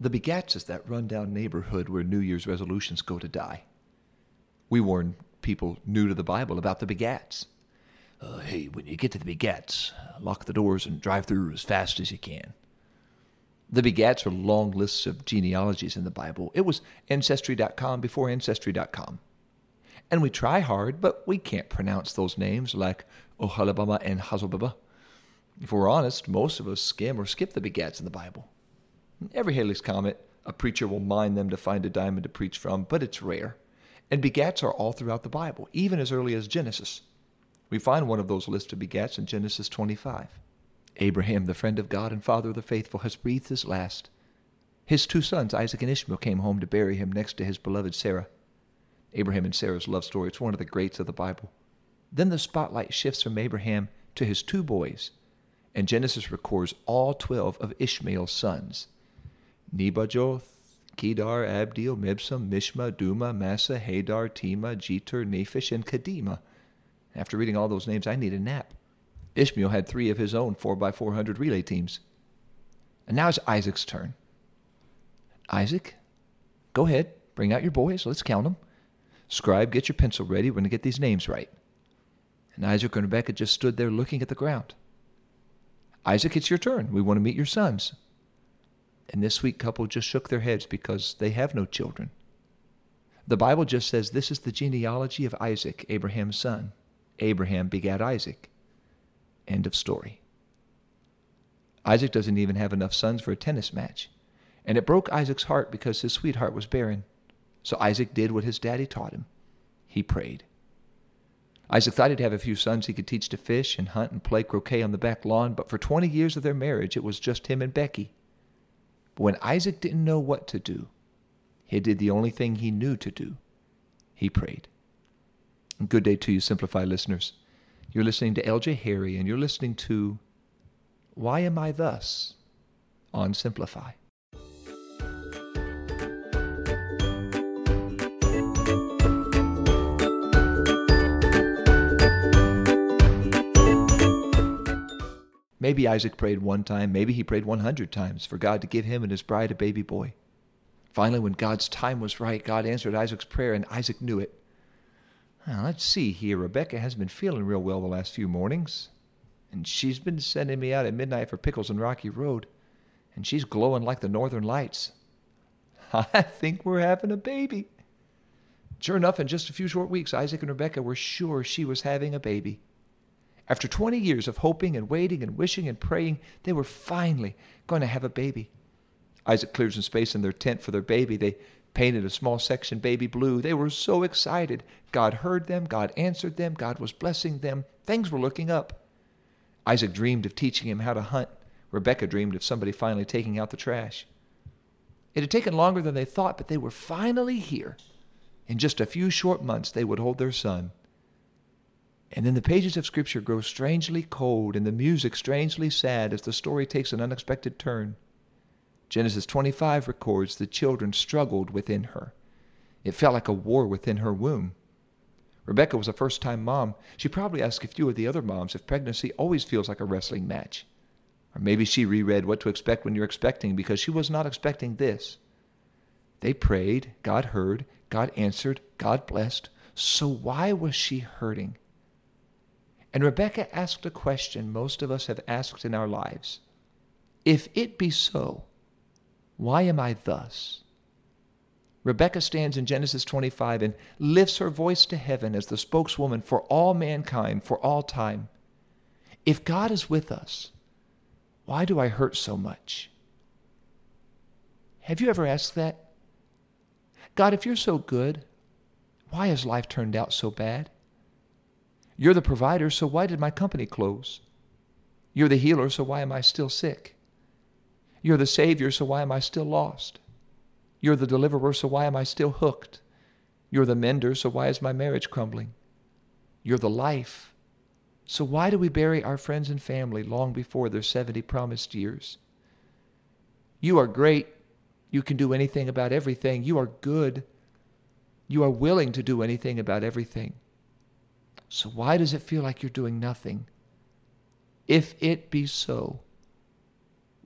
The Begats is that rundown neighborhood where New Year's resolutions go to die. We warn people new to the Bible about the Begats. Uh, hey, when you get to the Begats, lock the doors and drive through as fast as you can. The Begats are long lists of genealogies in the Bible. It was Ancestry.com before Ancestry.com. And we try hard, but we can't pronounce those names like Ohalabama and Hazobaba. If we're honest, most of us skim or skip the begats in the Bible. Every Halley's Comet, a preacher will mine them to find a diamond to preach from, but it's rare. And begats are all throughout the Bible, even as early as Genesis. We find one of those lists of begats in Genesis 25. Abraham, the friend of God and father of the faithful, has breathed his last. His two sons, Isaac and Ishmael, came home to bury him next to his beloved Sarah. Abraham and Sarah's love story, it's one of the greats of the Bible. Then the spotlight shifts from Abraham to his two boys, and Genesis records all 12 of Ishmael's sons Nebajoth, Kedar, Adbeel, Mibsam, Mishma, Duma, Massa, Hadar, Tema, Jetur, Naphish, and Kedemah. After reading all those names, I need a nap. Ishmael had three of his own 4x400 relay teams. And now it's Isaac's turn. Isaac, go ahead, bring out your boys, let's count them. Scribe, get your pencil ready, we're going to get these names right. And Isaac and Rebekah just stood there looking at the ground. Isaac, it's your turn. We want to meet your sons. And this sweet couple just shook their heads because they have no children. The Bible just says this is the genealogy of Isaac, Abraham's son. Abraham begat Isaac. End of story. Isaac doesn't even have enough sons for a tennis match. And it broke Isaac's heart because his sweetheart was barren. So Isaac did what his daddy taught him. He prayed. Isaac thought he'd have a few sons he could teach to fish and hunt and play croquet on the back lawn, but for 20 years of their marriage, it was just him and Becky. But when Isaac didn't know what to do, he did the only thing he knew to do. He prayed. And good day to you, Simplify listeners. You're listening to LJ Harry, and you're listening to Why Am I Thus on Simplify. Maybe Isaac prayed one time, maybe he prayed 100 times for God to give him and his bride a baby boy. Finally, when God's time was right, God answered Isaac's prayer, and Isaac knew it. Now, let's see here. Rebecca has been feeling real well the last few mornings, and she's been sending me out at midnight for pickles on Rocky Road, and she's glowing like the northern lights. I think we're having a baby. Sure enough, in just a few short weeks, Isaac and Rebecca were sure she was having a baby. After 20 years of hoping and waiting and wishing and praying, they were finally going to have a baby. Isaac cleared some space in their tent for their baby. They painted a small section baby blue. They were so excited. God heard them, God answered them, God was blessing them. Things were looking up. Isaac dreamed of teaching him how to hunt. Rebecca dreamed of somebody finally taking out the trash. It had taken longer than they thought, but they were finally here. In just a few short months, they would hold their son. And then the pages of Scripture grow strangely cold and the music strangely sad as the story takes an unexpected turn. Genesis 25 records the children struggled within her. It felt like a war within her womb. Rebecca was a first time mom. She probably asked a few of the other moms if pregnancy always feels like a wrestling match. Or maybe she reread what to expect when you're expecting because she was not expecting this. They prayed, God heard, God answered, God blessed. So why was she hurting? And Rebecca asked a question most of us have asked in our lives If it be so, why am I thus? Rebecca stands in Genesis 25 and lifts her voice to heaven as the spokeswoman for all mankind for all time. If God is with us, why do I hurt so much? Have you ever asked that? God, if you're so good, why has life turned out so bad? You're the provider, so why did my company close? You're the healer, so why am I still sick? You're the Savior, so why am I still lost? You're the deliverer, so why am I still hooked? You're the mender, so why is my marriage crumbling? You're the life, so why do we bury our friends and family long before their 70 promised years? You are great. You can do anything about everything. You are good. You are willing to do anything about everything. So why does it feel like you're doing nothing? If it be so,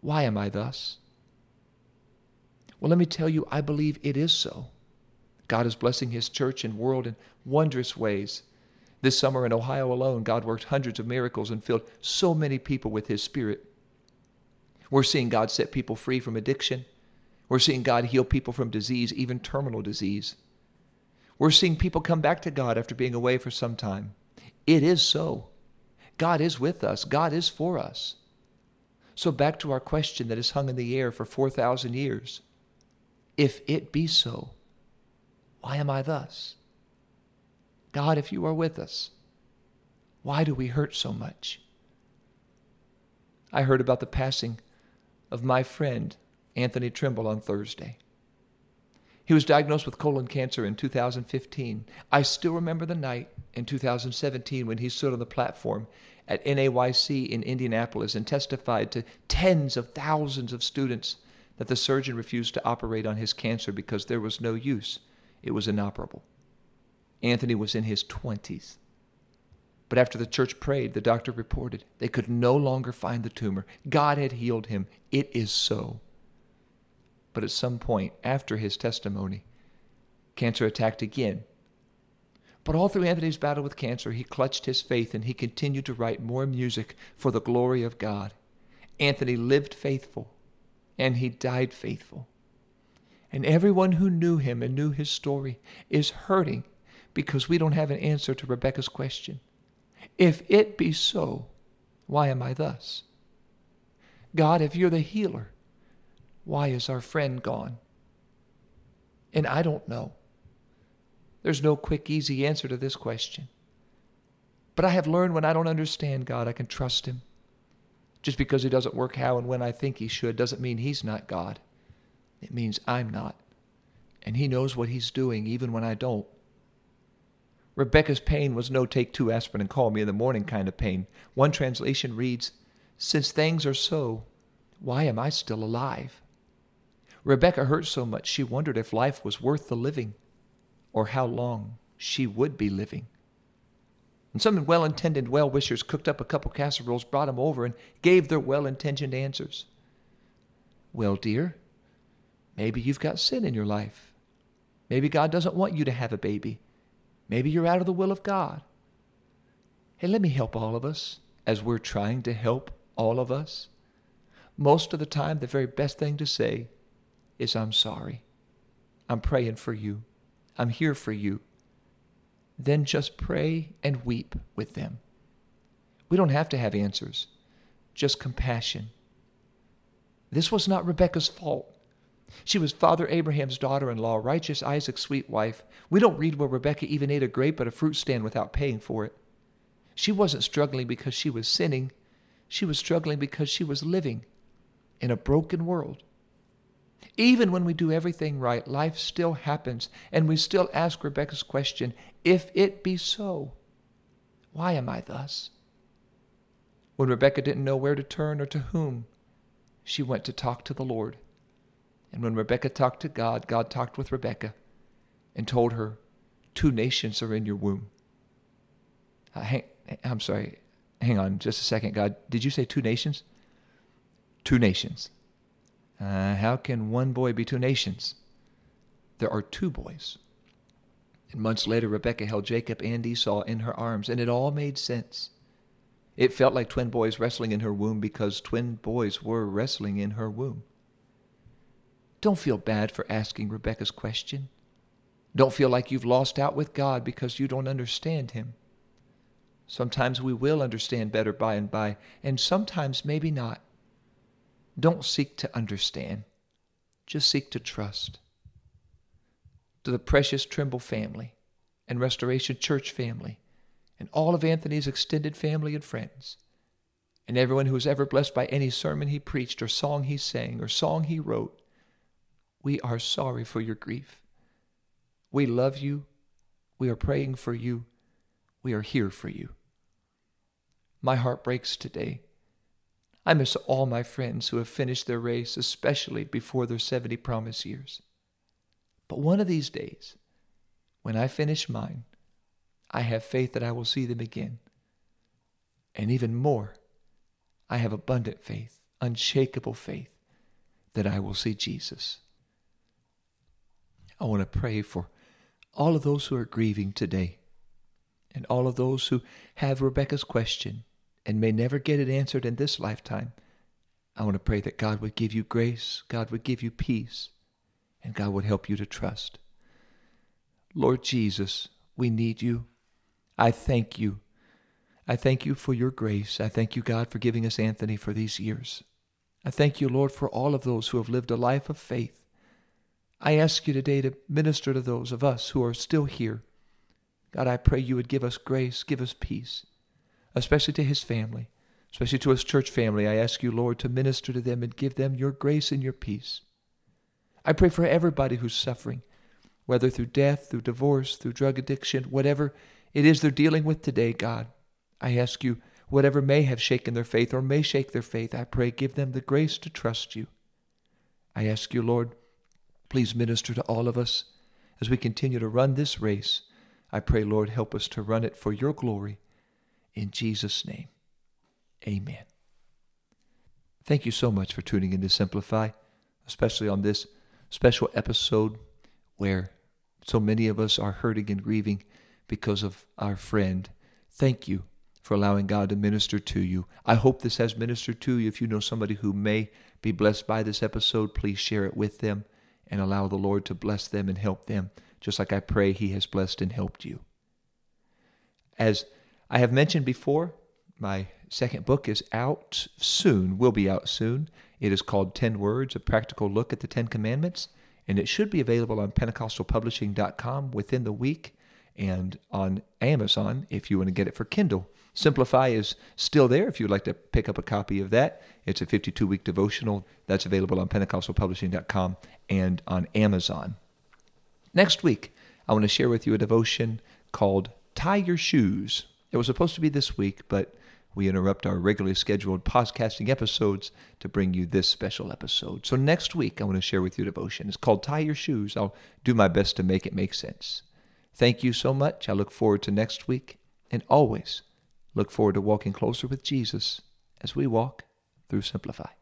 why am I thus? Well, let me tell you, I believe it is so. God is blessing his church and world in wondrous ways. This summer in Ohio alone, God worked hundreds of miracles and filled so many people with his spirit. We're seeing God set people free from addiction. We're seeing God heal people from disease, even terminal disease. We're seeing people come back to God after being away for some time. It is so. God is with us, God is for us. So, back to our question that has hung in the air for 4,000 years if it be so, why am I thus? God, if you are with us, why do we hurt so much? I heard about the passing of my friend Anthony Trimble on Thursday. He was diagnosed with colon cancer in 2015. I still remember the night in 2017 when he stood on the platform at NAYC in Indianapolis and testified to tens of thousands of students that the surgeon refused to operate on his cancer because there was no use. It was inoperable. Anthony was in his 20s. But after the church prayed, the doctor reported they could no longer find the tumor. God had healed him. It is so. But at some point after his testimony, cancer attacked again. But all through Anthony's battle with cancer, he clutched his faith and he continued to write more music for the glory of God. Anthony lived faithful and he died faithful. And everyone who knew him and knew his story is hurting because we don't have an answer to Rebecca's question. If it be so, why am I thus? God, if you're the healer, why is our friend gone? And I don't know. There's no quick, easy answer to this question. But I have learned when I don't understand God, I can trust Him. Just because he doesn't work how and when I think he should doesn't mean he's not God. It means I'm not. And he knows what he's doing even when I don't. Rebecca's pain was no take two aspirin and call me in the morning kind of pain. One translation reads, Since things are so, why am I still alive? Rebecca hurt so much she wondered if life was worth the living or how long she would be living. And some well intended well wishers cooked up a couple casseroles, brought 'em over, and gave their well intentioned answers. Well, dear, maybe you've got sin in your life. Maybe God doesn't want you to have a baby. Maybe you're out of the will of God. Hey, let me help all of us as we're trying to help all of us. Most of the time, the very best thing to say is, I'm sorry. I'm praying for you. I'm here for you then just pray and weep with them. We don't have to have answers, just compassion. This was not Rebecca's fault. She was Father Abraham's daughter in law, righteous Isaac's sweet wife. We don't read where Rebecca even ate a grape at a fruit stand without paying for it. She wasn't struggling because she was sinning, she was struggling because she was living in a broken world. Even when we do everything right, life still happens, and we still ask Rebecca's question if it be so, why am I thus? When Rebecca didn't know where to turn or to whom, she went to talk to the Lord. And when Rebecca talked to God, God talked with Rebecca and told her, Two nations are in your womb. Uh, hang, I'm sorry, hang on just a second, God. Did you say two nations? Two nations. Uh, how can one boy be two nations? There are two boys. And months later, Rebecca held Jacob and Esau in her arms, and it all made sense. It felt like twin boys wrestling in her womb because twin boys were wrestling in her womb. Don't feel bad for asking Rebecca's question. Don't feel like you've lost out with God because you don't understand Him. Sometimes we will understand better by and by, and sometimes maybe not. Don't seek to understand, just seek to trust. To the precious Trimble family and Restoration Church family, and all of Anthony's extended family and friends, and everyone who was ever blessed by any sermon he preached, or song he sang, or song he wrote, we are sorry for your grief. We love you. We are praying for you. We are here for you. My heart breaks today I miss all my friends who have finished their race, especially before their 70 promise years. But one of these days, when I finish mine, I have faith that I will see them again. And even more, I have abundant faith, unshakable faith, that I will see Jesus. I want to pray for all of those who are grieving today and all of those who have Rebecca's question and may never get it answered in this lifetime. I want to pray that God would give you grace, God would give you peace, and God would help you to trust. Lord Jesus, we need you. I thank you. I thank you for your grace. I thank you, God, for giving us Anthony for these years. I thank you, Lord, for all of those who have lived a life of faith. I ask you today to minister to those of us who are still here. God, I pray you would give us grace, give us peace, especially to his family, especially to his church family. I ask you, Lord, to minister to them and give them your grace and your peace. I pray for everybody who's suffering, whether through death, through divorce, through drug addiction, whatever it is they're dealing with today, God. I ask you, whatever may have shaken their faith or may shake their faith, I pray give them the grace to trust you. I ask you, Lord, please minister to all of us as we continue to run this race. I pray, Lord, help us to run it for your glory. In Jesus' name, amen. Thank you so much for tuning in to Simplify, especially on this special episode where so many of us are hurting and grieving because of our friend. Thank you for allowing God to minister to you. I hope this has ministered to you. If you know somebody who may be blessed by this episode, please share it with them and allow the Lord to bless them and help them, just like I pray He has blessed and helped you. As I have mentioned before, my second book is out soon, will be out soon. It is called 10 Words, a practical look at the Ten Commandments, and it should be available on PentecostalPublishing.com within the week and on Amazon if you want to get it for Kindle. Simplify is still there if you'd like to pick up a copy of that. It's a 52 week devotional that's available on PentecostalPublishing.com and on Amazon. Next week, I want to share with you a devotion called Tie Your Shoes. It was supposed to be this week, but we interrupt our regularly scheduled podcasting episodes to bring you this special episode. So next week, I want to share with you devotion. It's called Tie Your Shoes. I'll do my best to make it make sense. Thank you so much. I look forward to next week and always look forward to walking closer with Jesus as we walk through Simplify.